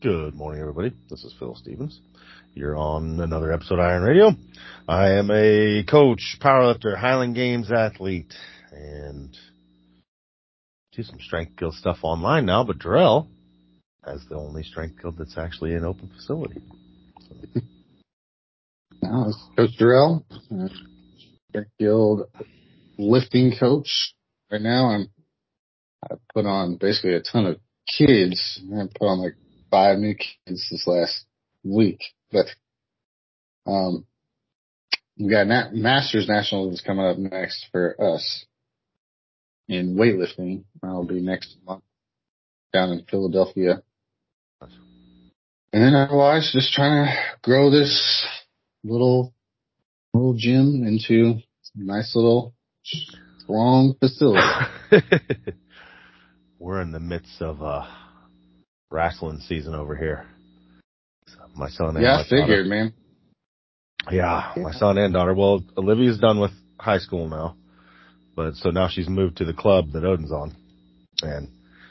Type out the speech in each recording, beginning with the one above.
Good morning, everybody. This is Phil Stevens. You're on another episode of Iron Radio. I am a coach, powerlifter, Highland Games athlete, and do some strength guild stuff online now, but Darrell has the only strength guild that's actually an open facility. So. Now, Coach Darrell, uh, strength guild lifting coach. Right now I'm, I put on basically a ton of kids. I put on like five new kids this last week, but, um, we got Na- Masters Nationals coming up next for us in weightlifting. That'll be next month down in Philadelphia. And then otherwise just trying to grow this little, little gym into a nice little strong facility. We're in the midst of, uh, wrestling season over here. So my son and yeah, my I figured, daughter, man. Yeah, my son and daughter. Well, Olivia's done with high school now, but so now she's moved to the club that Odin's on, and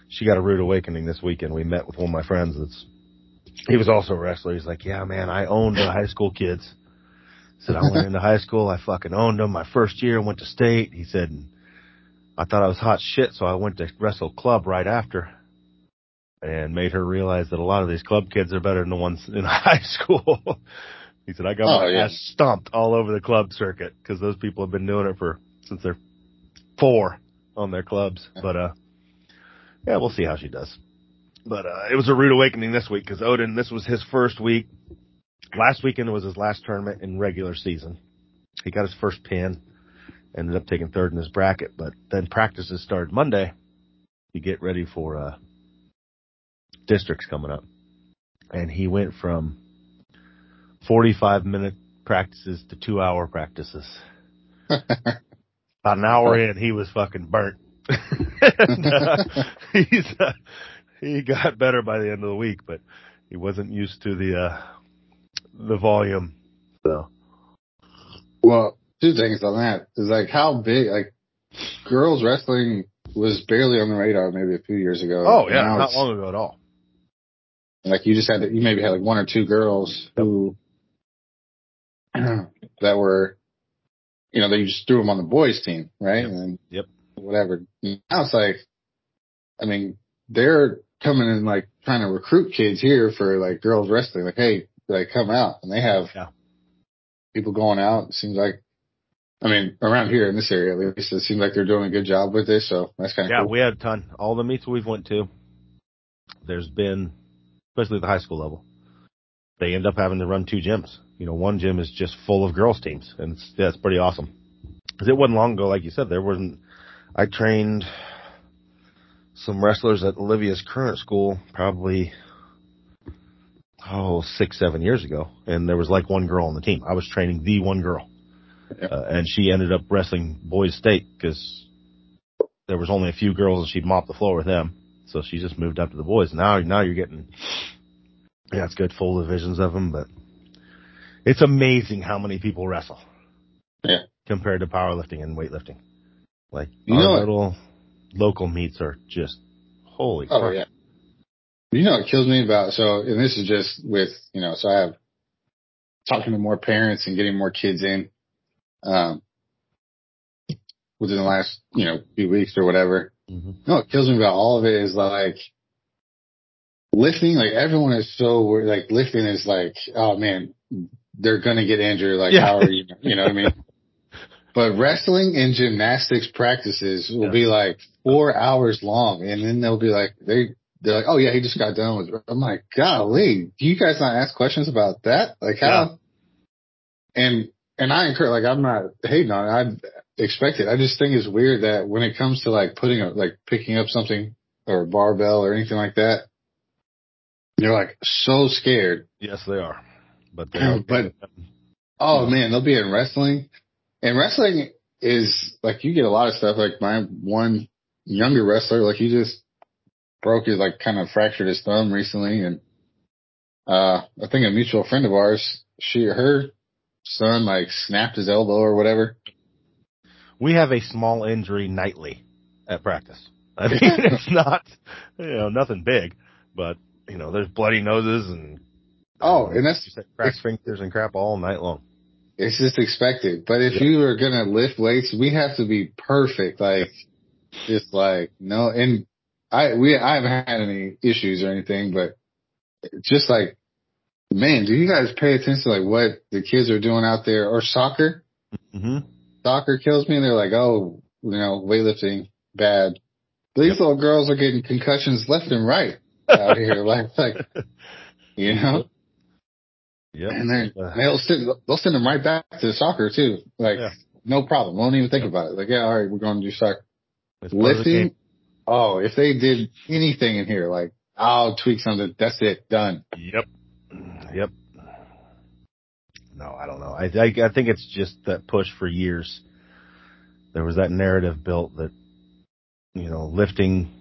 she got a rude awakening this weekend. We met with one of my friends that's he was also a wrestler. He's like, yeah, man, I owned the high school kids. He said I went into high school, I fucking owned them. My first year, went to state. He said, I thought I was hot shit, so I went to wrestle club right after and made her realize that a lot of these club kids are better than the ones in high school. he said, I got Oh, my yeah. ass stomped all over the club circuit because those people have been doing it for, since they're four on their clubs. But, uh, yeah, we'll see how she does. But, uh, it was a rude awakening this week because Odin, this was his first week. Last weekend was his last tournament in regular season. He got his first pin, ended up taking third in his bracket, but then practices started Monday to get ready for, uh, districts coming up. And he went from 45 minute practices to two hour practices. About an hour in, he was fucking burnt. and, uh, he's, uh, he got better by the end of the week, but he wasn't used to the, uh, the volume. So, Well, two things on that is like how big, like girls wrestling was barely on the radar maybe a few years ago. oh yeah, not long ago at all. Like you just had to, you maybe had like one or two girls who that were, you know, they just threw them on the boys team, right? Yep. And then Yep. whatever. Now it's like, I mean, they're coming in like trying to recruit kids here for like girls wrestling. Like, hey, like come out, and they have Yeah. people going out. It seems like, I mean, around here in this area at least, it seems like they're doing a good job with this. So that's kind of Yeah, cool. we had a ton. All the meets we've went to, there's been, especially at the high school level, they end up having to run two gyms. You know, one gym is just full of girls teams, and it's, yeah, it's pretty awesome. Because it wasn't long ago, like you said, there wasn't. I trained some wrestlers at Olivia's current school, probably oh six, seven years ago, and there was like one girl on the team. I was training the one girl. Uh, and she ended up wrestling boys state because there was only a few girls and she'd mop the floor with them. So she just moved up to the boys. Now, now you're getting, yeah, it's good full divisions of them, but it's amazing how many people wrestle. Yeah. Compared to powerlifting and weightlifting. Like, You our know what? little local meets are just, holy Oh crap. yeah. You know what kills me about so, and this is just with you know, so I have talking to more parents and getting more kids in, within the last you know few weeks or whatever. hmm You know what kills me about all of it is like lifting. Like everyone is so worried. Like lifting is like, oh man, they're gonna get injured. Like Yeah. how are you? You know what I mean? But wrestling and gymnastics practices will Yeah. be like four hours long, and then they'll be like they they're like, oh yeah, he just got done with. I'm like, golly, do you guys not ask questions about that? Like how? And and I encourage, like I'm not hating on it. I expect it. I just think it's weird that when it comes to like putting a like picking up something or a barbell or anything like that, they're like so scared. Yes, they are. But they are. But- Oh Yeah. man, they'll be in wrestling. And wrestling is like you get a lot of stuff. Like my one younger wrestler, like he just broke his like kind of fractured his thumb recently, and uh I think a mutual friend of ours, she her son like snapped his elbow or whatever. we have a small injury nightly at practice. I mean, it's not, you know, nothing big, but you know, there's bloody noses and Oh, and that's cracked fingers and crap all night long. It's just expected. But if you are gonna lift weights, we have to be perfect. Like, just like no, and I we I haven't had any issues or anything, but just like, man, do you guys pay attention to like what the kids are doing out there or soccer? Mm-hmm. Soccer kills me. And they're like, oh, you know, weightlifting bad. These yep. little girls are getting concussions left and right out here. Like, like, you know. Yeah. And then they'll send they'll send them right back to soccer too. Like, yeah. no problem. Won't even think about it. Like, yeah, all right, we're going to do soccer. It's Lifting. Oh, if they did anything in here, like, I'll tweak something. That's it. Done. Yep. Yep. No, I don't know. I, I, I think it's just that push for years. There was that narrative built that, you know, lifting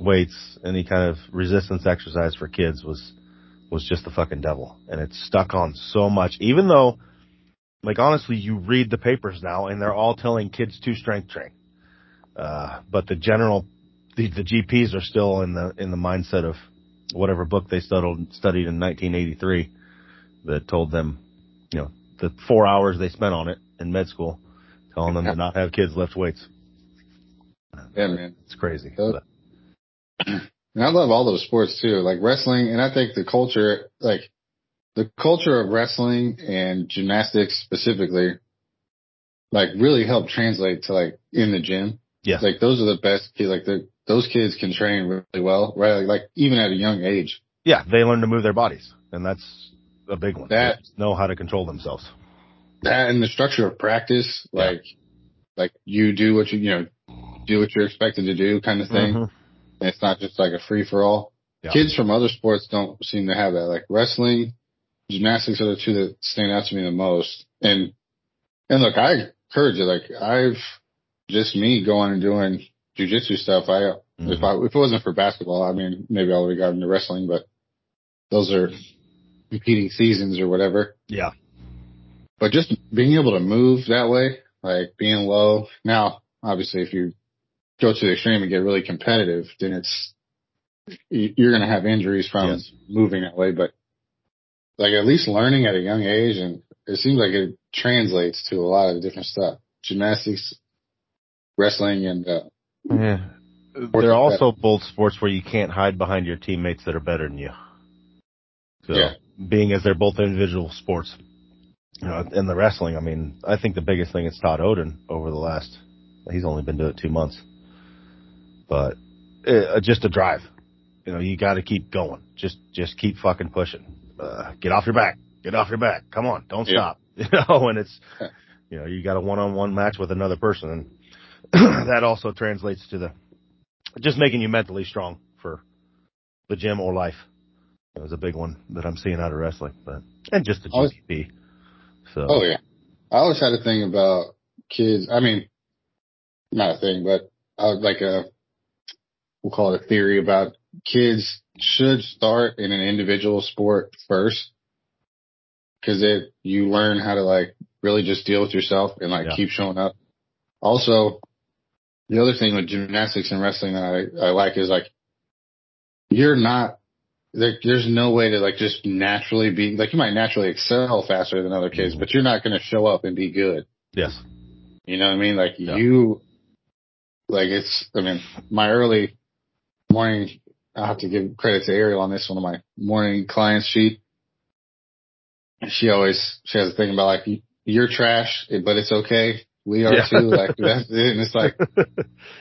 weights, any kind of resistance exercise for kids was, was just the fucking devil. And it's stuck on so much, even though, like honestly, you read the papers now and they're all telling kids to strength train. Uh, but the general the, the GPs are still in the in the mindset of whatever book they studied studied in 1983 that told them, you know, the four hours they spent on it in med school, telling them to not have kids lift weights. Yeah, man, it's crazy. So, and I love all those sports too, like wrestling, and I think the culture, like the culture of wrestling and gymnastics specifically, like really help translate to like in the gym. Yeah. Like those are the best kids. Like the those kids can train really well, right? Like, like even at a young age. Yeah, they learn to move their bodies, and that's a big one. That know how to control themselves. That and the structure of practice, like yeah. like you do what you you know do what you're expected to do, kind of thing. Mm-hmm. it's not just like a free for all. Yeah. Kids from other sports don't seem to have that. Like wrestling, gymnastics are the two that stand out to me the most. And and look, I encourage it. Like I've just me going and doing jujitsu stuff. I mm-hmm. if I if it wasn't for basketball, I mean maybe I would have gotten into wrestling, but those are competing seasons or whatever. Yeah. But just being able to move that way, like being low. Now, obviously, if you go to the extreme and get really competitive, then it's you're going to have injuries from yes. moving that way. But like at least learning at a young age, and it seems like it translates to a lot of different stuff. Gymnastics, wrestling, and uh, yeah. They're also both sports where you can't hide behind your teammates that are better than you. So, yeah. being as they're both individual sports, you know, in the wrestling, I mean, I think the biggest thing is Todd Odin over the last, he's only been doing it two months, but uh, just a drive. You know, you got to keep going. Just, just keep fucking pushing. Uh, get off your back. Get off your back. Come on, don't yeah. stop. You know, and it's, you know, you got a one-on-one match with another person, and that also translates to the just making you mentally strong for the gym or life. That was a big one that I'm seeing out of wrestling, but and just the GPP. So. Oh yeah, I always had a thing about kids. I mean, not a thing, but uh, like a we'll call it a theory about kids should start in an individual sport first because it you learn how to like really just deal with yourself and like yeah. keep showing up. Also, the other thing with gymnastics and wrestling that I, I like is like you're not there, there's no way to like just naturally be like you might naturally excel faster than other kids, but you're not going to show up and be good. Yes. You know what I mean? Like yeah. you, like it's. I mean, my early morning. I have to give credit to Ariel on this one of my morning clients. She, she always she has a thing about like you're trash, but it's okay. We are yeah. too. Like that's it. And it's like,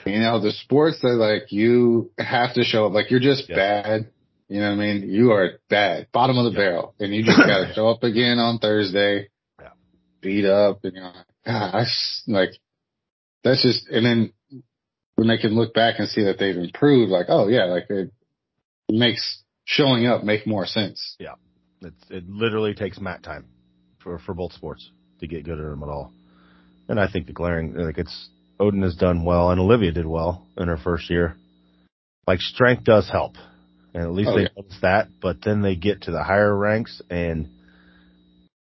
you know, the sports that like you have to show up. Like you're just yes. bad. You know what I mean? You are bad, bottom of the yeah. barrel, and you just got to show up again on Thursday, yeah. beat up, and you know, gosh, like that's just. And then when they can look back and see that they've improved, like, oh yeah, like it makes showing up make more sense. Yeah, it's, it literally takes mat time for for both sports to get good at them at all. And I think the glaring, like it's, Odin has done well and Olivia did well in her first year. Like strength does help. And at least oh, they yeah. notice that, but then they get to the higher ranks and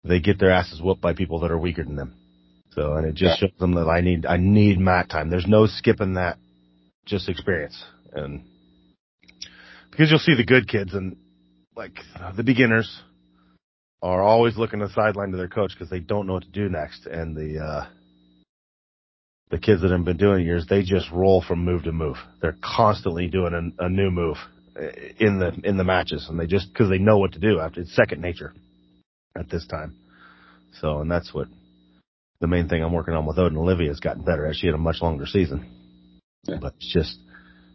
they get their asses whooped by people that are weaker than them. So, and it just yeah. shows them that I need, I need mat time. There's no skipping that, just experience. And because you'll see the good kids and like the beginners are always looking to the sideline to their coach because they don't know what to do next. And the, uh, the kids that have been doing years, they just roll from move to move. They're constantly doing a, a new move in the, in the matches and they just, cause they know what to do after it's second nature at this time. So, and that's what the main thing I'm working on with Odin Olivia has gotten better as she had a much longer season. Yeah. But it's just,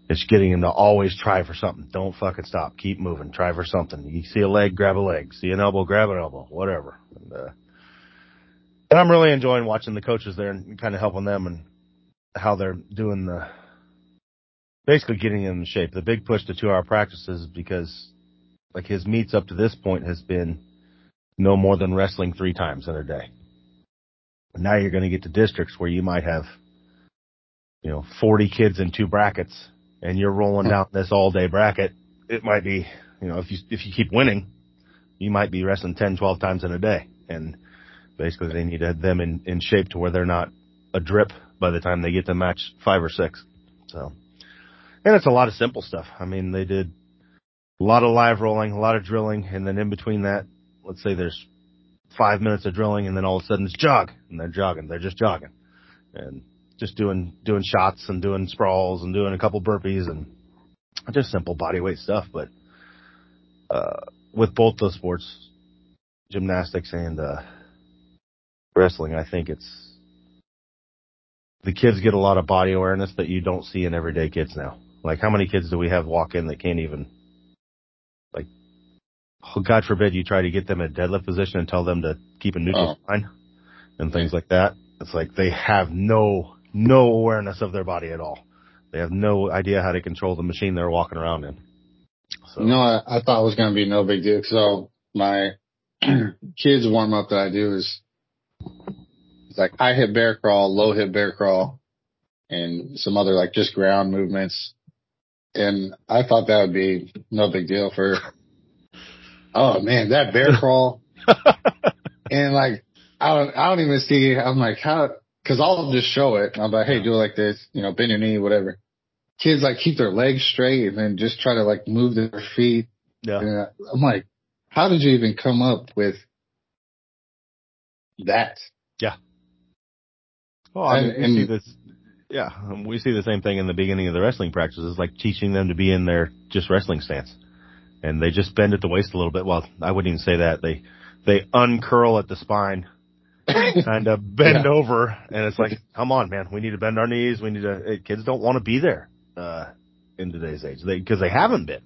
it's getting him to always try for something. Don't fucking stop. Keep moving. Try for something. You see a leg, grab a leg. See an elbow, grab an elbow. Whatever. And, uh, and I'm really enjoying watching the coaches there and kind of helping them and how they're doing the, basically getting in shape. The big push to two hour practices because like his meets up to this point has been no more than wrestling three times in a day. Now you're going to get to districts where you might have, you know, 40 kids in two brackets and you're rolling down this all day bracket, it might be, you know, if you, if you keep winning, you might be wrestling 10, 12 times in a day. And basically they need them in, in shape to where they're not a drip by the time they get to match five or six. So, and it's a lot of simple stuff. I mean, they did a lot of live rolling, a lot of drilling, and then in between that, let's say there's five minutes of drilling and then all of a sudden it's jog and they're jogging. They're just jogging and just doing, doing shots and doing sprawls and doing a couple burpees and just simple body weight stuff. But, uh, with both those sports, gymnastics and, uh, wrestling, I think it's, the kids get a lot of body awareness that you don't see in everyday kids now. Like how many kids do we have walk in that can't even like oh, God forbid you try to get them in a deadlift position and tell them to keep a neutral oh. spine and things like that. It's like they have no, no awareness of their body at all. They have no idea how to control the machine they're walking around in. So. Know, I, I thought it was going to be no big deal. So my kids warm up that I do is it's like high hip bear crawl, low hip bear crawl, and some other like just ground movements. And I thought that would be no big deal for oh man, that bear crawl. and like, I don't, I don't even see, I'm like, how, cause I'll just show it. I'm like, hey, do it like this, you know, bend your knee, whatever. Kids like keep their legs straight and then just try to like move their feet. Yeah. And I'm like, how did you even come up with that? Yeah. Well, I mean, and, we see this, yeah, we see the same thing in the beginning of the wrestling practices, like teaching them to be in their just wrestling stance and they just bend at the waist a little bit. Well, I wouldn't even say that. They they uncurl at the spine, kind of bend yeah. over, and it's like, come on, man, we need to bend our knees. We need to. Kids don't want to be there uh, in today's age because they, they, haven't been.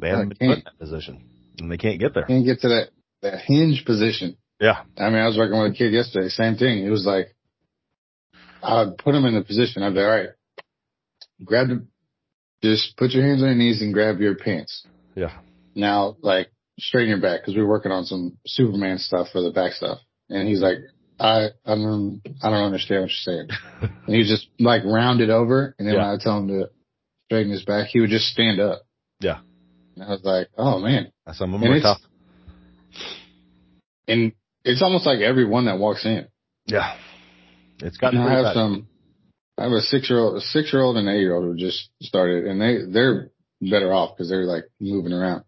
They haven't been in that position, and they can't get there. Can't get to that that hinge position. Yeah. I mean, I was working with a kid yesterday. Same thing. It was like, I'd put him in the position. I'd be all right. Grab the, just put your hands on your knees and grab your pants. Yeah. Now, like, straighten your back because we are working on some Superman stuff for the back stuff. And he's like, I, I don't, I don't understand what you're saying. and he just like rounded over. And then yeah. when I tell him to straighten his back, he would just stand up. Yeah. And I was like, oh man. Some of them. And it's almost like everyone that walks in. Yeah. It's gotten I have bad. some, I have a six year old, a six year old and an eight year old who just started and they, they're better off because they're like moving around.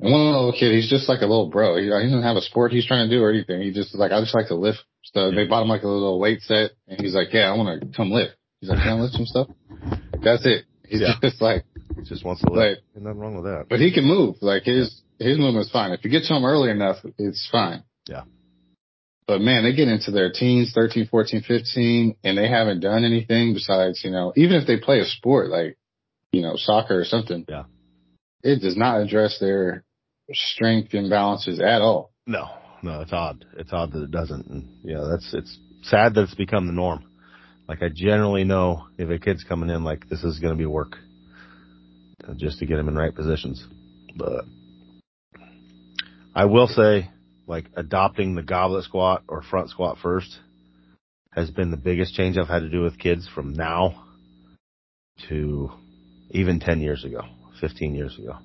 And one little kid, he's just like a little bro. He, he doesn't have a sport he's trying to do or anything. He just like, I just like to lift stuff. They bought him like a little weight set and he's like, yeah, I want to come lift. He's like, can I lift some stuff? That's it. He's yeah. just like, he just wants to lift. There's nothing wrong with that. But he can move. Like his. His movement's fine. If you get to him early enough, it's fine. Yeah. But man, they get into their teens, 13, 14, 15, and they haven't done anything besides, you know, even if they play a sport, like you know, soccer or something. Yeah. It does not address their strength imbalances at all. No, no, it's odd. It's odd that it doesn't. And yeah, that's, it's sad that it's become the norm. Like I generally know if a kid's coming in, like this is going to be work uh, just to get them in right positions. But I will say, like adopting the goblet squat or front squat first has been the biggest change I've had to do with kids from now to even 10 years ago, 15 years ago.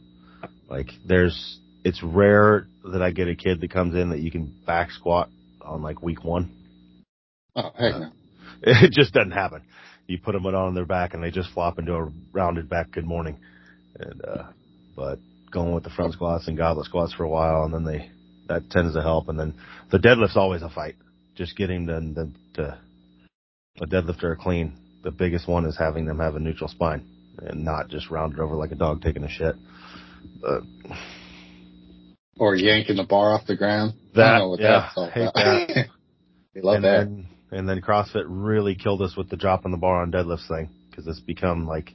Like there's, it's rare that I get a kid that comes in that you can back squat on like week one. Oh, heck uh, no. It just doesn't happen. You put them on their back and they just flop into a rounded back good morning. and uh, but going with the front squats and goblet squats for a while, and then they that tends to help, and then the deadlift's always a fight. Just getting them the, to a deadlift or a clean. The biggest one is having them have a neutral spine and not just rounded over like a dog taking a shit. But Or yanking the bar off the ground. I That- don't know what yeah, hate about. we love and that. then and then CrossFit really killed us with the dropping the bar on deadlifts thing because it's become like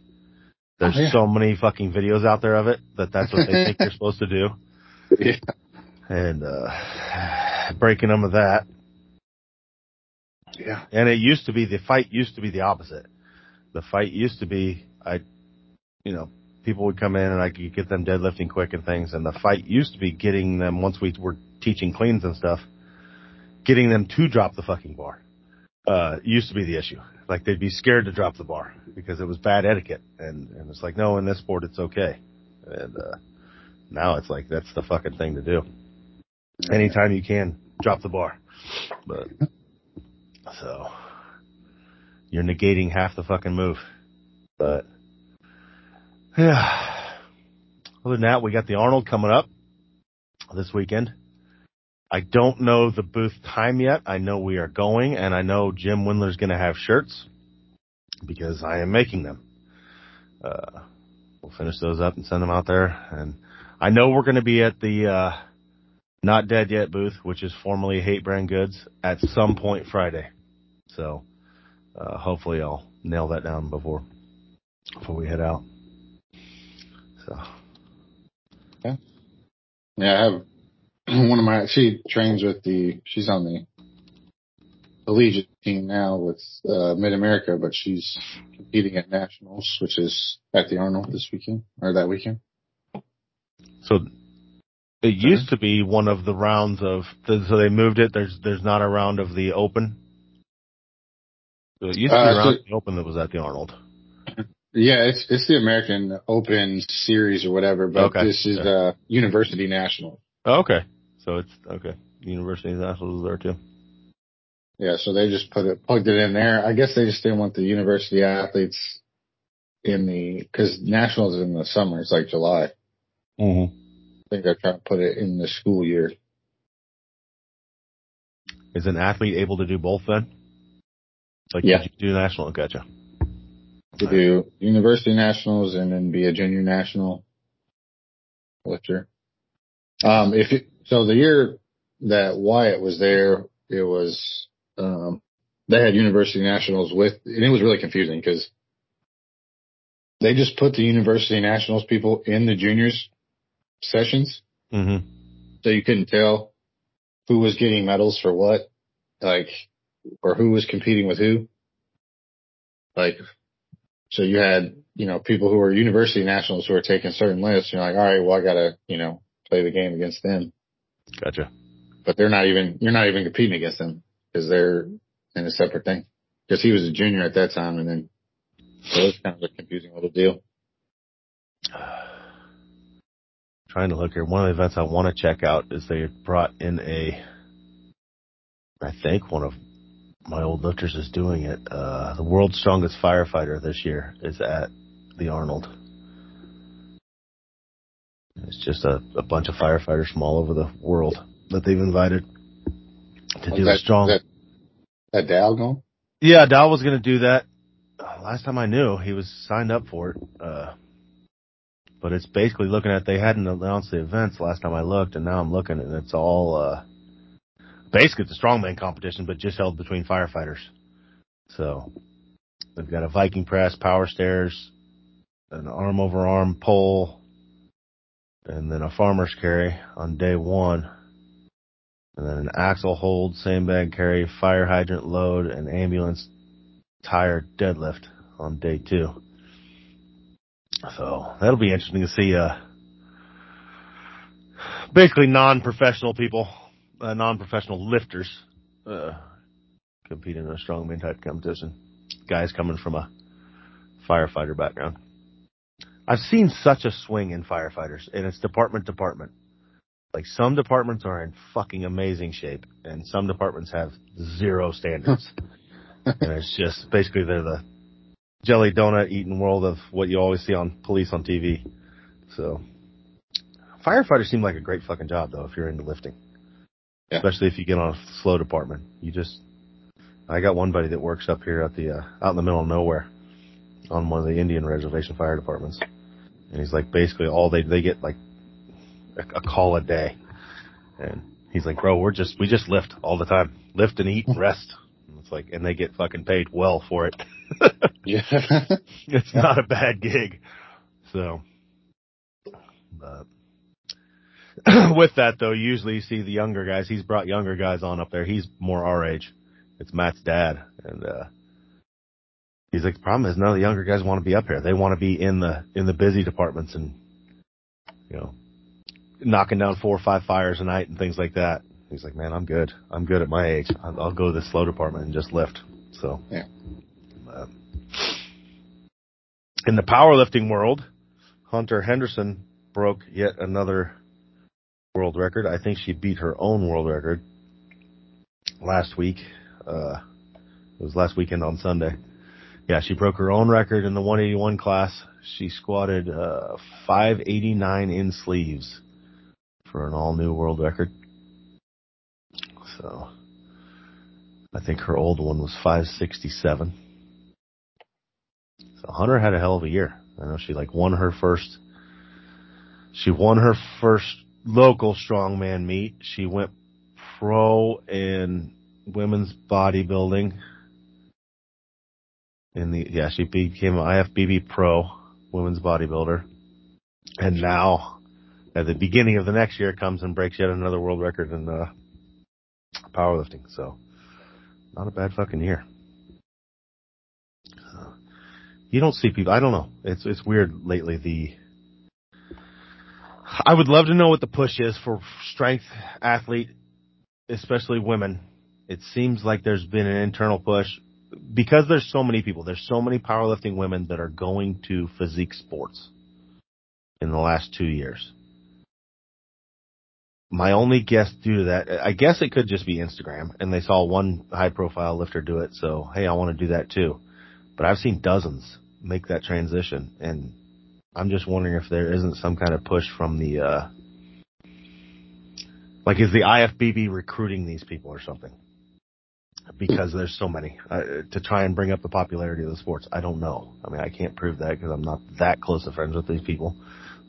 there's Oh, yeah. so many fucking videos out there of it that that's what they think you're supposed to do. Yeah. And uh breaking them of that. Yeah. And it used to be the fight used to be the opposite. The fight used to be I, you know, people would come in and I could get them deadlifting quick and things. And the fight used to be getting them once we were teaching cleans and stuff, getting them to drop the fucking bar. Uh, used to be the issue. Like they'd be scared to drop the bar because it was bad etiquette. And, and it's like, no, in this sport it's okay. And, uh, now it's like, that's the fucking thing to do. Anytime you can, drop the bar. But, so, you're negating half the fucking move. But, yeah. Other than that, we got the Arnold coming up this weekend. I don't know the booth time yet. I know we are going, and I know Jim Wendler's going to have shirts because I am making them. Uh, we'll finish those up and send them out there. And I know we're going to be at the uh, Not Dead Yet booth, which is formerly Hate Brand Goods, at some point Friday. So uh, hopefully I'll nail that down before before we head out. So Yeah, Yeah, I have one of my, she trains with the, she's on the collegiate team now with, uh, Mid America, but she's competing at nationals, which is at the Arnold this weekend, or that weekend. So it used to be one of the rounds of so they moved it. There's there's not a round of the open. So it used to be Uh, a round so- the open that was at the Arnold. Yeah, it's, it's the American Open series or whatever, but Okay. this is, Yeah. uh, University National. Oh, okay, so it's okay. University of Nashville is there too. Yeah, so they just put it, plugged it in there. I guess they just didn't want the university athletes in the, cause nationals is in the summer. It's like July. Mm-hmm. I think they're trying to put it in the school year. Is an athlete able to do both then? Like Yeah. do national? Gotcha. to do university nationals and then be a junior national lifter. Um, if it, so the year that Wyatt was there, it was, um, they had university nationals with, and it was really confusing because they just put the university nationals people in the juniors sessions. Mm-hmm. So you couldn't tell who was getting medals for what, like, or who was competing with who. Like, so you had, you know, people who were university nationals who were taking certain lists. You're like, all right, well, I gotta, you know, play the game against them, Gotcha. but they're not even, you're not even competing against them because they're in a separate thing. Cause he was a junior at that time and then, so it was kind of a confusing little deal. Trying to look here. One of the events I want to check out is they brought in a, I think one of my old lifters is doing it. Uh, the world's strongest firefighter this year is at the Arnold. It's just a, a bunch of firefighters from all over the world that they've invited to do a that, strong. that, that Dow going? Yeah, Dow was going to do that. Last time I knew, he was signed up for it. Uh, but it's basically looking at they hadn't announced the events last time I looked, and now I'm looking, and it's all uh, basically it's a strongman competition, but just held between firefighters. So they've got a Viking press, power stairs, an arm over arm pole, and then a farmer's carry on day one. And then an axle hold, sandbag carry, fire hydrant load, and ambulance tire deadlift on day two. So that'll be interesting to see, uh, basically non-professional people, uh, non-professional lifters, uh, in a strongman type competition. Guys coming from a firefighter background. I've seen such a swing in firefighters, and it's department department. Like some departments are in fucking amazing shape, and some departments have zero standards. and it's just basically they're the jelly donut eating world of what you always see on police on TV. So firefighters seem like a great fucking job though if you're into lifting. Yeah. Especially if you get on a slow department. You just I got one buddy that works up here at the uh, out in the middle of nowhere on one of the Indian reservation fire departments. And he's like basically all they they get like a, a call a day. And he's like, "Bro, we're just we just lift all the time. Lift and eat and rest." And it's like and they get fucking paid well for it. Yeah. it's not a bad gig. So, but with that though, usually you see the younger guys. He's brought younger guys on up there. He's more our age. It's Matt's dad, and uh he's like, the problem is none of the younger guys want to be up here. They want to be in the in the busy departments and you know knocking down four or five fires a night and things like that. He's like, man, I'm good. I'm good at my age. I'll, I'll go to the slow department and just lift. So Yeah. Uh, in the powerlifting world, Hunter Henderson broke yet another world record. I think she beat her own world record last week. Uh, it was last weekend on Sunday. Yeah, she broke her own record in the 181 class. She squatted uh, 589 in sleeves for an all new world record. So I think her old one was 567. So Hunter had a hell of a year. I know she like won her first. She won her first local strongman meet. She went pro in women's bodybuilding. In the yeah, she became an IFBB pro women's bodybuilder, and now at the beginning of the next year comes and breaks yet another world record in uh, powerlifting. So not a bad fucking year. You don't see people. I don't know. It's it's weird lately. The I would love to know what the push is for strength athlete, especially women. It seems like there's been an internal push because there's so many people. There's so many powerlifting women that are going to physique sports in the last two years. My only guess due to that, I guess it could just be Instagram and they saw one high profile lifter do it. So, hey, I want to do that too. But I've seen dozens make that transition and I'm just wondering if there isn't some kind of push from the, uh, like is the IFBB recruiting these people or something? Because there's so many uh, to try and bring up the popularity of the sports. I don't know. I mean, I can't prove that because I'm not that close of friends with these people.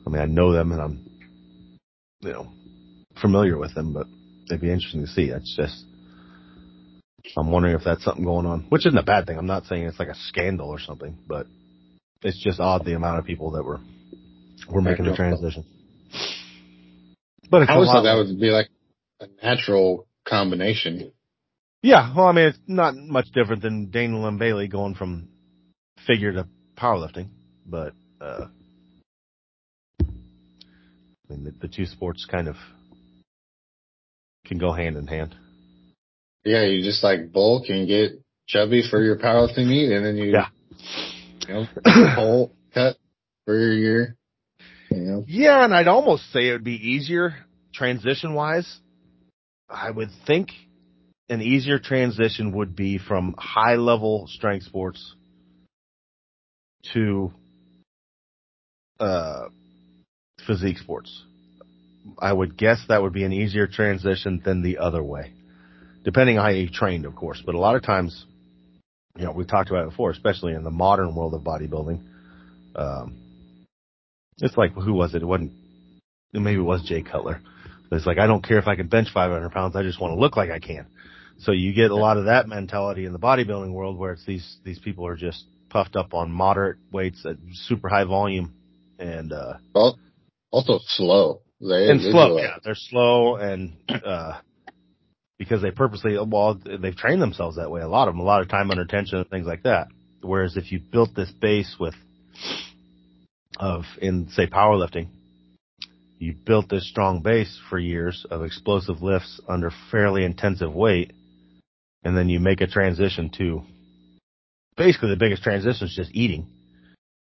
I mean, I know them and I'm, you know, familiar with them, but it'd be interesting to see. It's just, I'm wondering if that's something going on, which isn't a bad thing. I'm not saying it's like a scandal or something, but it's just odd the amount of people that were were making the transition. But I always thought that would be like a natural combination. Yeah. Well, I mean, it's not much different than Daniel and Bailey going from figure to powerlifting, but uh, I mean, the, the two sports kind of can go hand in hand. Yeah, you just like bulk and get chubby for your powerlifting meet, and then you, Yeah. you know, whole cut for your year. You know, Yeah, and I'd almost say it would be easier transition wise. I would think an easier transition would be from high level strength sports to uh, physique sports. I would guess that would be an easier transition than the other way, depending on how you trained, of course. But a lot of times, you know, we've talked about it before, especially in the modern world of bodybuilding. Um, it's like who was it? It wasn't. Maybe it was Jay Cutler. It's like I don't care if I can bench 500 pounds. I just want to look like I can. So you get a lot of that mentality in the bodybuilding world where it's these these people are just puffed up on moderate weights at super high volume and uh Al- also slow. They, and they slow. Yeah. They're slow and uh because they purposely well they've trained themselves that way. A lot of them, a lot of time under tension and things like that. Whereas if you built this base with of in say powerlifting, you built this strong base for years of explosive lifts under fairly intensive weight, and then you make a transition to basically the biggest transition is just eating.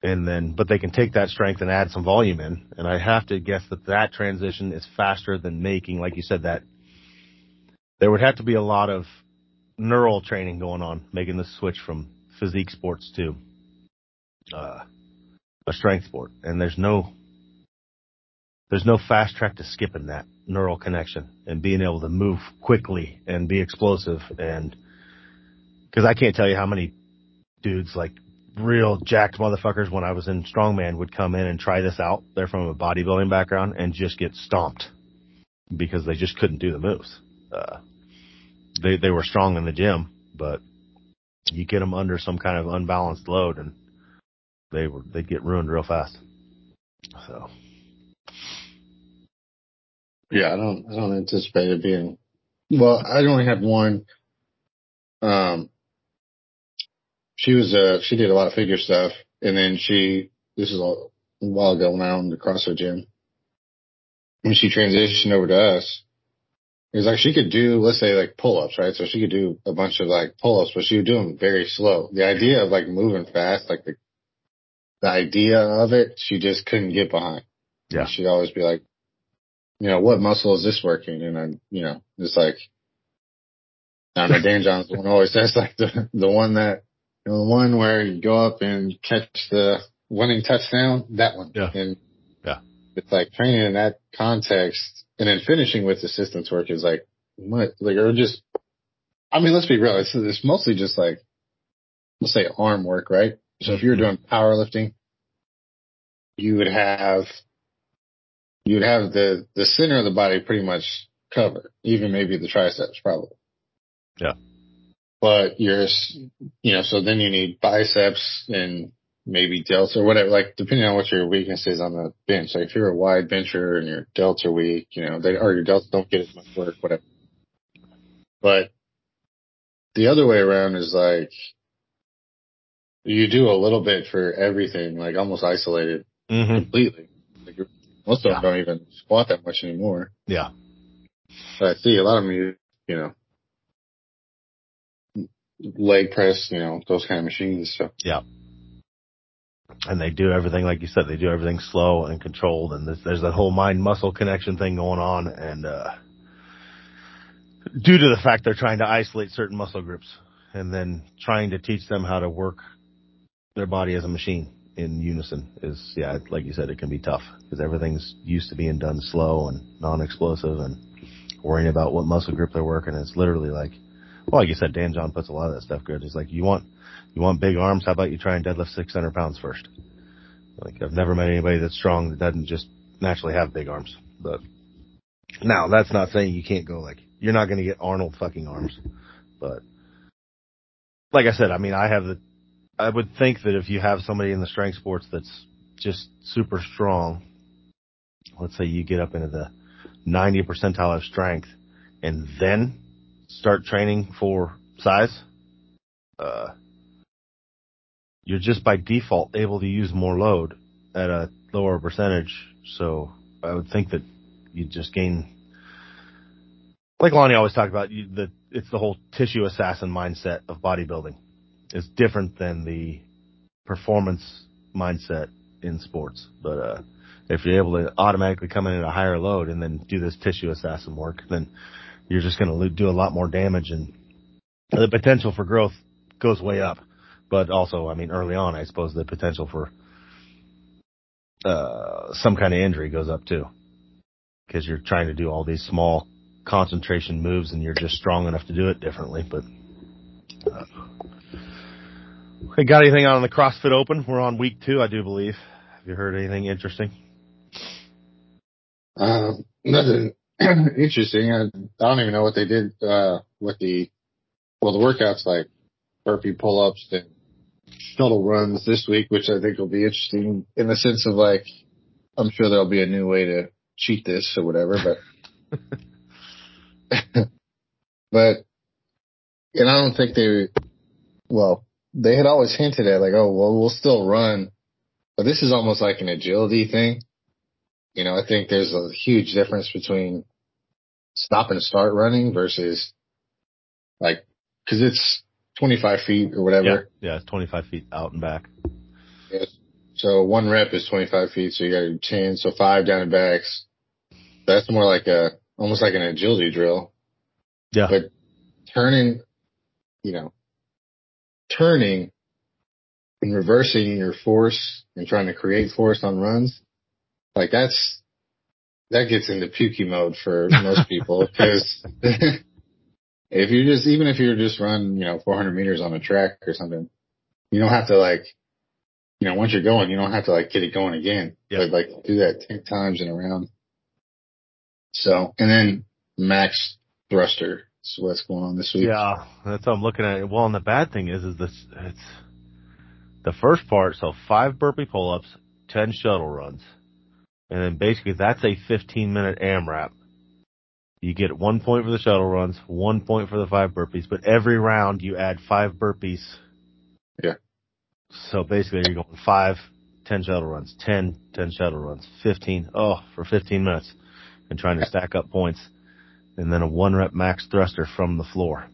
And then, but they can take that strength and add some volume in. And I have to guess that that transition is faster than making, like you said, that there would have to be a lot of neural training going on, making the switch from physique sports to, uh, a strength sport. And there's no, there's no fast track to skipping that neural connection and being able to move quickly and be explosive and because I can't tell you how many dudes like real jacked motherfuckers when I was in strongman would come in and try this out. They're from a bodybuilding background and just get stomped because they just couldn't do the moves. Uh, they they were strong in the gym, but you get them under some kind of unbalanced load and they were they'd get ruined real fast. So yeah, I don't I don't anticipate it being well. I only had one. Um, she was uh she did a lot of figure stuff, and then she this is a while ago now in the CrossFit gym. When she transitioned over to us, it was like she could do, let's say like pull ups, right? So she could do a bunch of like pull ups, but she would do them very slow. The idea of like moving fast, like the, the idea of it, she just couldn't get behind. Yeah. She'd always be like, you know, what muscle is this working? And I'm, you know, it's like, I don't know, Dan John's one always says like the, the one that, you know, the one where you go up and catch the winning touchdown, that one. Yeah. And Yeah. it's like training in that context and then finishing with assistance work is like, what, like, or just, I mean, let's be real. It's, it's mostly just like, let's say arm work, right? So if you're mm-hmm. doing powerlifting, you would have, you would have the, the center of the body pretty much covered, even maybe the triceps probably. Yeah. But you're, you know, so then you need biceps and maybe delts or whatever, like depending on what your weakness is on the bench. Like if you're a wide bencher and your delts are weak, you know, they, or your delts don't get as much work, whatever. But the other way around is like, you do a little bit for everything, like almost isolated hmm completely. Most of them don't even squat that much anymore. Yeah. But I see a lot of them, you, you know, leg press, you know, those kind of machines. So Yeah. And they do everything, like you said, they do everything slow and controlled. And there's, there's that whole mind muscle connection thing going on. And, uh, due to the fact they're trying to isolate certain muscle groups and then trying to teach them how to work their body as a machine in unison is, yeah, like you said, it can be tough because everything's used to being done slow and non-explosive and worrying about what muscle group they're working. It's literally like, well, like you said, Dan John puts a lot of that stuff good. He's like, you want, you want big arms? How about you try and deadlift 600 pounds first? Like I've never met anybody that's strong that doesn't just naturally have big arms. But now that's not saying you can't go like, you're not going to get Arnold fucking arms, but like I said, I mean, I have the, I would think that if you have somebody in the strength sports that's just super strong, let's say you get up into the 90 percentile of strength and then start training for size, uh, you're just by default able to use more load at a lower percentage. So I would think that you just gain, like Lonnie always talked about, you, the, it's the whole tissue assassin mindset of bodybuilding. It's different than the performance mindset in sports. But, uh, if you're able to automatically come in at a higher load and then do this tissue assassin work, then you're just going to do a lot more damage and the potential for growth goes way up. But also, I mean, early on, I suppose the potential for, uh, some kind of injury goes up too. Cause you're trying to do all these small concentration moves and you're just strong enough to do it differently. But, uh, hey, got anything on the CrossFit Open? We're on week two, I do believe. Have you heard anything interesting? Um, nothing interesting. I, I don't even know what they did, uh, with the, well, the workouts like burpee pull-ups and shuttle runs this week, which I think will be interesting in the sense of like, I'm sure there'll be a new way to cheat this or whatever, but, but, and I don't think they, well, they had always hinted at like, oh, well, we'll still run, but this is almost like an agility thing. You know, I think there's a huge difference between stop and start running versus like, cause it's 25 feet or whatever. yeah, it's 25 feet out and back. So one rep is 25 feet. So you got do 10. So five down and backs. That's more like a, almost like an agility drill. Yeah. But turning, you know, turning and reversing your force and trying to create force on runs, like that's, that gets into pukey mode for most people because if you just even if you're just run you know 400 meters on a track or something, you don't have to like you know once you're going you don't have to like get it going again. Yeah. But like do that ten times in a round. So and then max thruster is what's going on this week. Yeah, that's what I'm looking at. Well, and the bad thing is, is this it's the first part. So five burpee pull-ups, ten shuttle runs, and then basically that's a 15 minute AMRAP. You get one point for the shuttle runs, one point for the five burpees, but every round you add five burpees. Yeah. So basically you're going five, ten shuttle runs, 10, 10 shuttle runs, 15, oh, for 15 minutes and trying to stack up points. And then a one rep max thruster from the floor.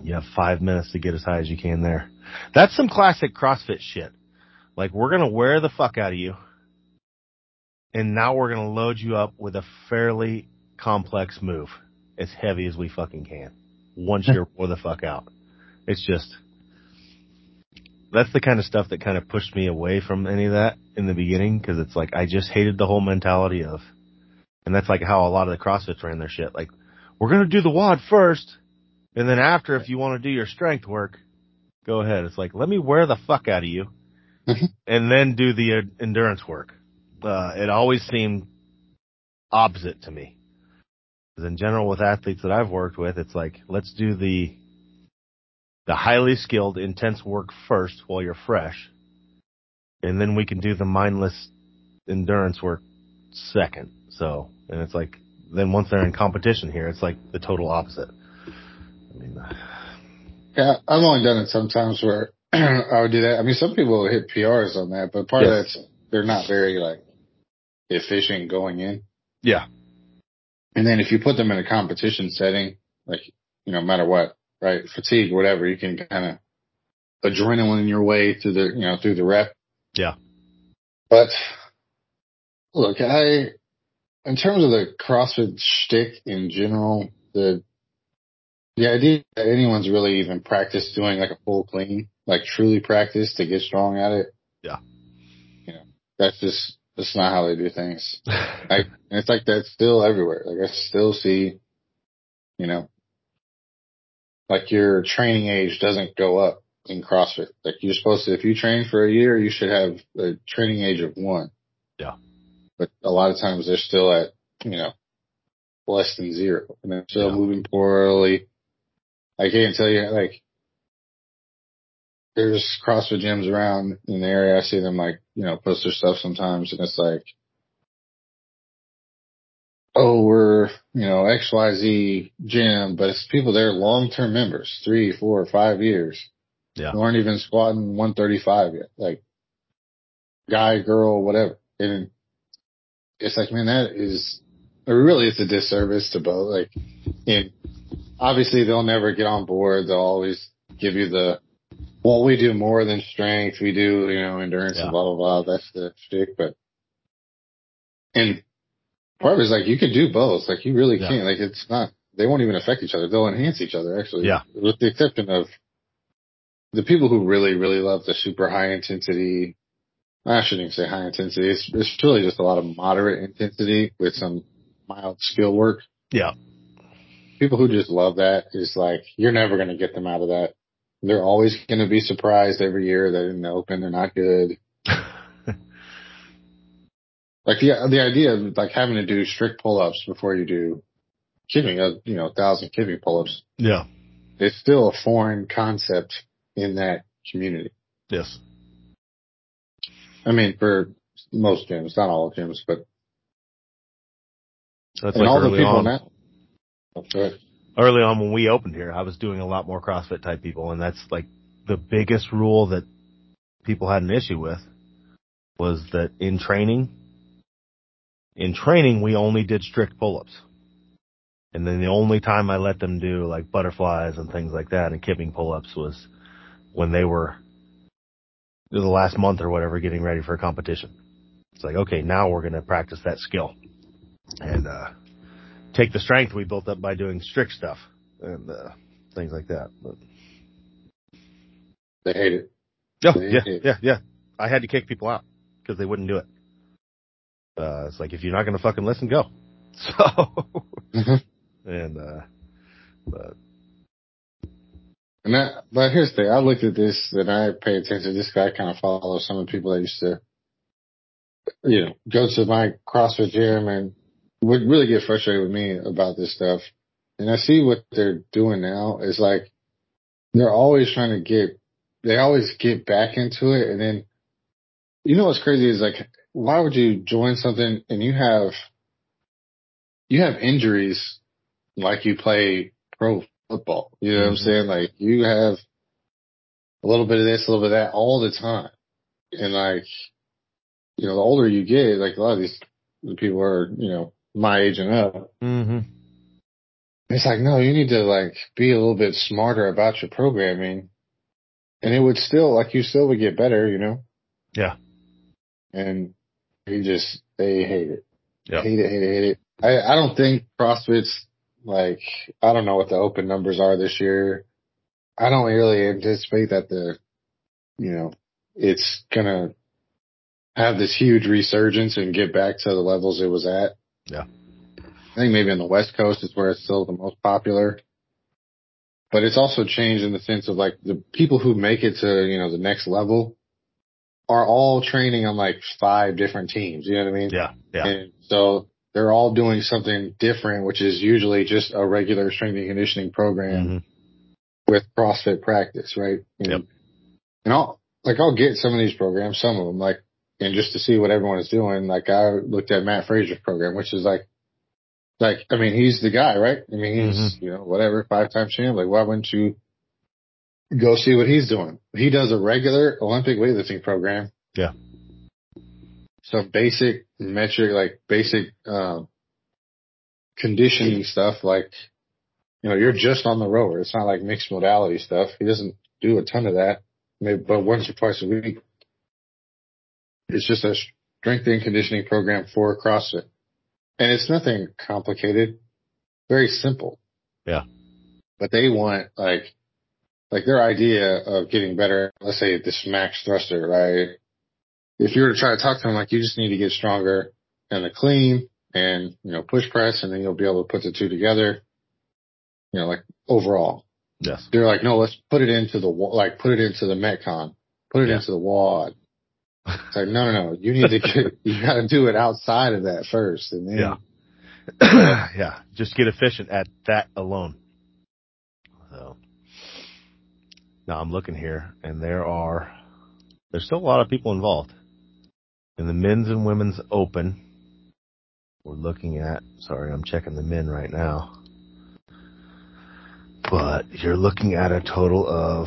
You have five minutes to get as high as you can there. That's some classic CrossFit shit. Like we're gonna wear the fuck out of you. And now we're gonna load you up with a fairly complex move. As heavy as we fucking can. Once you're wore the fuck out. It's just, that's the kind of stuff that kind of pushed me away from any of that in the beginning because it's like I just hated the whole mentality of, and that's like how a lot of the CrossFits ran their shit. Like, we're gonna do the WOD first, and then after, if you want to do your strength work, go ahead. It's like, let me wear the fuck out of you, Mhm. and then do the uh, endurance work. Uh, it always seemed opposite to me. 'Cause in general, with athletes that I've worked with, it's like, let's do the the highly skilled, intense work first while you're fresh, and then we can do the mindless endurance work second. So, and it's like, then once they're in competition here, it's like the total opposite. I mean, uh, Yeah, I've only done it sometimes where I would do that. I mean, some people hit PRs on that, but part of that's they're not very like efficient going in. yeah, And then if you put them in a competition setting, like you know, no matter what, right, fatigue, whatever, you can kind of adrenaline your way through the you know through the rep. Yeah. But look, I in terms of the CrossFit shtick in general, the the idea that anyone's really even practiced doing like a full clean, like truly practice to get strong at it. Yeah. You know, that's just that's not how they do things. I, and it's like that's still everywhere. Like I still see, you know, like your training age doesn't go up in CrossFit. Like you're supposed to, if you train for a year, you should have a training age of one. But a lot of times they're still at, you know, less than zero and they're still Yeah. moving poorly. I can't tell you, like, there's CrossFit gyms around in the area. I see them like, you know, post their stuff sometimes and it's like, oh, we're, you know, XYZ gym, but it's people there long-term members, three, four, five years. Yeah. Who aren't even squatting 135 yet. Like, guy, girl, whatever. And it's like, man, that is, really it's a disservice to both. Like, and obviously they'll never get on board. They'll always give you the, well, we do more than strength. We do, you know, endurance Yeah. and blah, blah, blah. That's the shtick. But, and part of it is like, you can do both. Like, you really Yeah. can. Like, it's not, they won't even affect each other. They'll enhance each other, actually. Yeah. With the exception of the people who really, really love the super high intensity. I shouldn't even say high intensity. It's, it's really just a lot of moderate intensity with some mild skill work. yeah, People who just love that is like, you're never going to get them out of that. They're always going to be surprised every year that in the open they're not good. Like the the idea of like having to do strict pull ups before you do kipping, uh, you know, thousand kipping pull ups. yeah, It's still a foreign concept in that community. yes. I mean, for most gyms, not all gyms, but That's and like all the people on. that. Oh, early on when we opened here, I was doing a lot more CrossFit type people, and that's like the biggest rule that people had an issue with was that in training, in training we only did strict pull-ups, and then the only time I let them do like butterflies and things like that and kipping pull-ups was when they were the last month or whatever getting ready for a competition. It's like okay, now we're going to practice that skill, and uh, take the strength we built up by doing strict stuff and uh, things like that. But They hate it. yeah, They yeah, hate- yeah, yeah. I had to kick people out because they wouldn't do it. Uh, it's like if you're not going to fucking listen, go. So, Mm-hmm. and uh, but And that, but here's the thing. I looked at this and I pay attention. This guy kind of follow some of the people that used to, you know, go to my CrossFit gym and would really get frustrated with me about this stuff. And I see what they're doing now is like, they're always trying to get, they always get back into it. And then, you know what's crazy is like, why would you join something and you have, you have injuries like you play pro football. You know what I'm Mhm. saying? Like you have a little bit of this, a little bit of that all the time. And like, you know, the older you get, like a lot of these people are, you know, my age and up. mm-hmm. It's like, no, you need to like be a little bit smarter about your programming. And it would still, like you still would get better, you know? Yeah. And you just, they hate it. Yep. Hate it, hate it, hate it. I, I don't think CrossFit's like, I don't know what the open numbers are this year. I don't really anticipate that the, you know, it's gonna have this huge resurgence and get back to the levels it was at. Yeah. I think maybe on the West Coast is where it's still the most popular. But it's also changed in the sense of like the people who make it to, you know, the next level are all training on like five different teams. You know what I mean? Yeah. Yeah. And so they're all doing something different, which is usually just a regular strength and conditioning program hmm with CrossFit practice, right? And, Yep. and I'll, like, I'll get some of these programs, some of them, like, and just to see what everyone is doing, like, I looked at Mat Fraser's program, which is like, like, I mean, he's the guy, right? I mean, he's, Mm-hmm. you know, whatever, five time champ. Like, why wouldn't you go see what he's doing? He does a regular Olympic weightlifting program. Yeah. Some basic metric, like basic, um, conditioning stuff, like, you know, you're just on the rower. It's not like mixed modality stuff. He doesn't do a ton of that, maybe, but once or twice a week. It's just a strength and conditioning program for CrossFit. And it's nothing complicated. Very simple. Yeah. But they want like, like their idea of getting better, let's say this max thruster, right? If you were to try to talk to them, like you just need to get stronger in the clean and, you know, push press and then you'll be able to put the two together, you know, like overall. Yes. They're like, no, let's put it into the, wa- like put it into the Metcon, put it Yeah. into the WOD. It's like, no, no, no, you need to get, you gotta do it outside of that first. And then, Yeah. yeah. Just get efficient at that alone. So now I'm looking here and there are, there's still a lot of people involved in the men's and women's open. We're looking at, sorry, I'm checking the men right now, but you're looking at a total of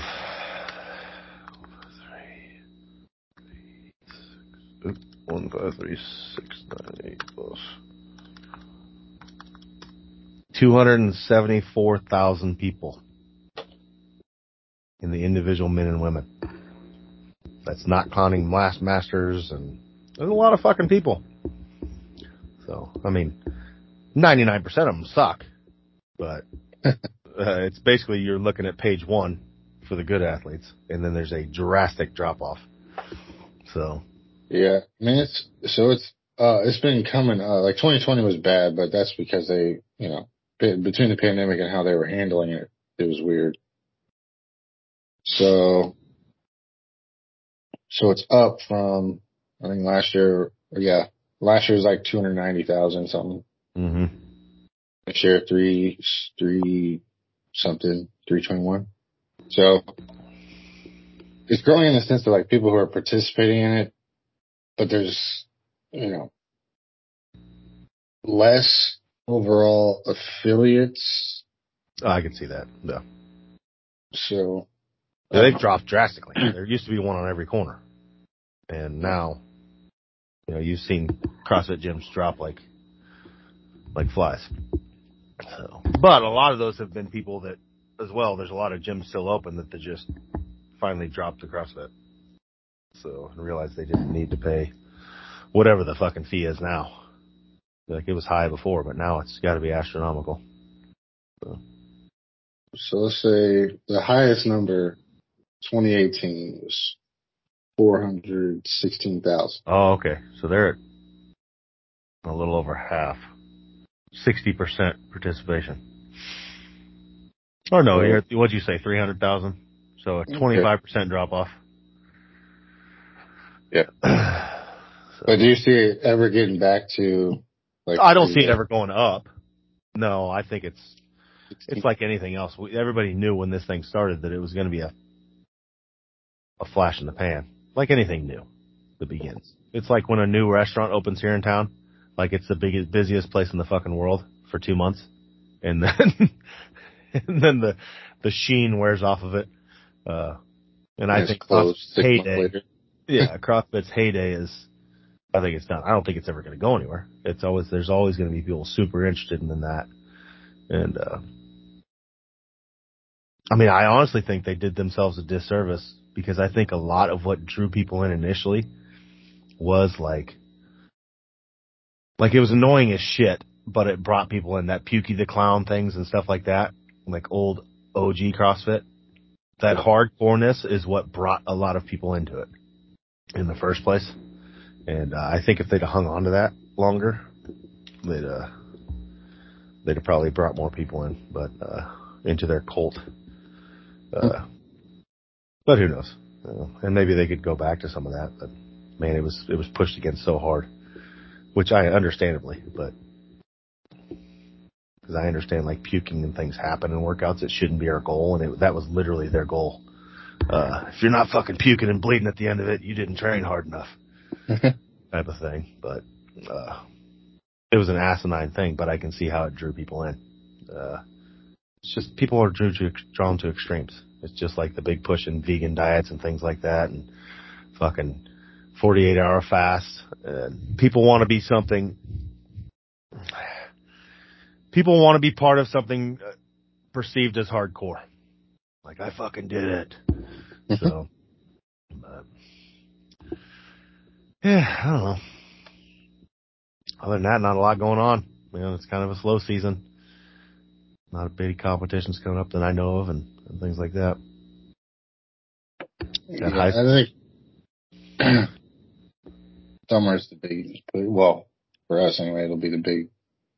three, one, five, three, six, nine, eight, plus. 274,000 people in the individual men and women. That's not counting last masters and there's a lot of fucking people. So, I mean, 99% of them suck, but uh, it's basically you're looking at page one for the good athletes and then there's a drastic drop off. So, yeah, I mean, it's, so it's, uh, it's been coming, uh, like 2020 was bad, but that's because they, you know, between the pandemic and how they were handling it, it was weird. So, so it's up from, I think last year, yeah, last year was like 290,000 something. hmm This year, three, three something, 321. So it's growing in the sense of like people who are participating in it, but there's, you know, less overall affiliates. I can see that. Yeah. So Yeah, they've dropped drastically. There used to be one on every corner, and now, you know, you've seen CrossFit gyms drop like like flies. So, but a lot of those have been people that, as well. There's a lot of gyms still open that they just finally dropped the CrossFit, so and realized they didn't need to pay whatever the fucking fee is now. Like it was high before, but now it's got to be astronomical. So let's say the highest number, 2018 was 416,000. Oh, okay. So they're at a little over half, sixty percent participation. Or no, you're, what'd you say, three hundred thousand? So a twenty-five percent drop off. Yeah. So- But do you see it ever getting back to like? I don't see it uh, ever going up. No, I think it's it's like anything else. We, everybody knew when this thing started that it was going to be a a flash in the pan, like anything new that begins. It's like when a new restaurant opens here in town, like it's the biggest, busiest place in the fucking world for two months, and then and then the the sheen wears off of it. Uh, and I think CrossFit's heyday, yeah, CrossFit's heyday is. I think it's done. I don't think it's ever going to go anywhere. It's always there's always going to be people super interested in that, and uh, I mean, I honestly think they did themselves a disservice because I think a lot of what drew people in initially was like, like it was annoying as shit, but it brought people in that Pukie the Clown things and stuff like that, like old OG CrossFit. That hardcoreness is what brought a lot of people into it in the first place. And uh, I think if they'd have hung on to that longer, they'd uh, they'd have probably brought more people in, but uh, into their cult. Uh, but who knows? And maybe they could go back to some of that. But man, it was it was pushed against so hard, which I understandably, but because I understand like puking and things happen in workouts, it shouldn't be our goal, and it, that was literally their goal. Uh, if you're not fucking puking and bleeding at the end of it, you didn't train hard enough, type of thing. But uh, it was an asinine thing, but I can see how it drew people in. Uh, it's just people are drew to, drawn to extremes. It's just like the big push in vegan diets and things like that, and fucking 48 hour fasts. And people want to be something. People want to be part of something uh, perceived as hardcore. Like I fucking did it. So, but, yeah, I don't know. Other than that, not a lot going on. You know, it's kind of a slow season. Not a big competitions coming up that I know of, and, and things like that. Yeah, high- I think summer's the big, well, for us anyway, it'll be the big,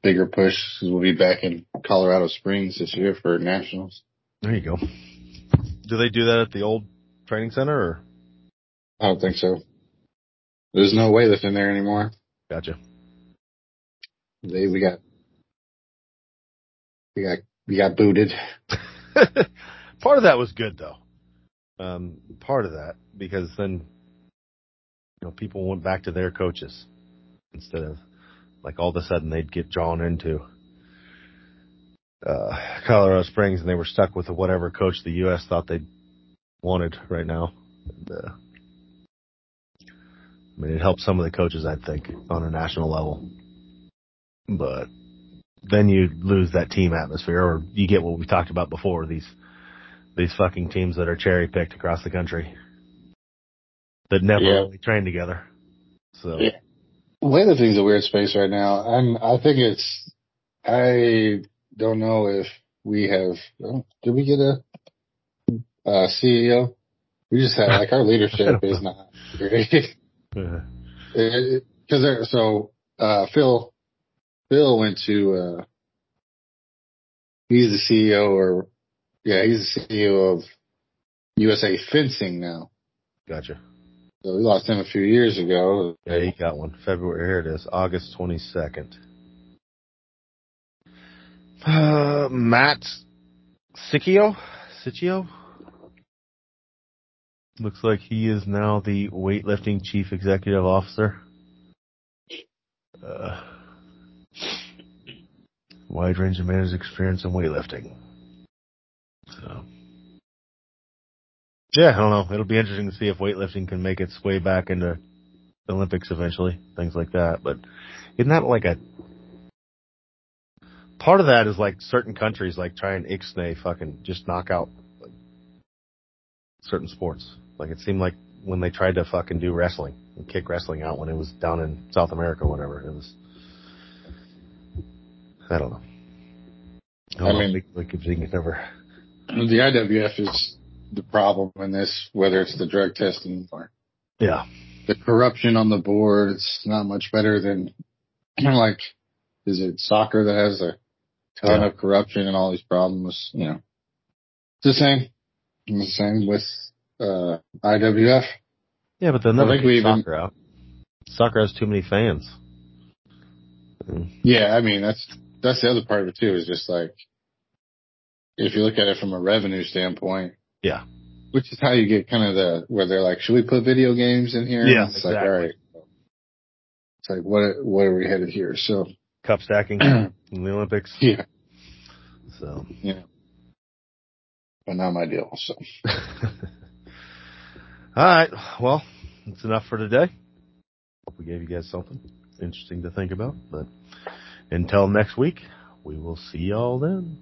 bigger push because We'll be back in Colorado Springs this year for nationals. There you go. Do they do that at the old training center, or I don't think so. There's no weightlifting there anymore. gotcha? They, we got, we got, we got booted. part of that was good though. Um, part of that because then, you know, people went back to their coaches instead of like all of a sudden they'd get drawn into uh, Colorado Springs and they were stuck with whatever coach the U.S. thought they wanted right now. And, uh, I mean, it helped some of the coaches, I think, on a national level, but then you lose that team atmosphere, or you get what we talked about before these these fucking teams that are cherry picked across the country that never Yeah. really train together. So Yeah. Weightlifting's a weird space right now. And I think it's, I don't know if we have, oh, did we get a, uh, CEO? We just had, like, our leadership is not great. Because there, so uh, Phil, Phil went to. Uh, he's the CEO, or yeah, he's the CEO of USA Fencing now. gotcha. So we lost him a few years ago. Yeah, he got one. February. Here it is, August twenty second. Uh, Matt Sicchio, Sicchio. Looks like he is now the weightlifting chief executive officer. Uh, wide range of managed experience in weightlifting. So, yeah, I don't know. It'll be interesting to see if weightlifting can make its way back into the Olympics eventually, things like that. But isn't that like a part of that is like certain countries like try and ixnay fucking just knock out like, certain sports. Like it seemed like when they tried to fucking do wrestling and kick wrestling out when it was down in South America or whatever. It was I don't know. I, don't I know mean- if like if they can ever The IWF is the problem in this, whether it's the drug testing or Yeah. the corruption on the board. It's not much better than like, is it soccer that has a ton Yeah. of corruption and all these problems? You know, it's the same. It's the same with uh, IWF. Yeah, but they'll I think we even- soccer out. Soccer has too many fans. Yeah, I mean that's that's the other part of it too. Is just like if you look at it from a revenue standpoint. Yeah. Which is how you get kind of the where they're like, should we put video games in here? Yeah, it's like, exactly. all right. It's like what what are we headed here? So Cup stacking in the Olympics. yeah, So. yeah, but not my deal. So All right. Well, that's enough for today. Hope we gave you guys something interesting to think about. But until next week, we will see y'all then.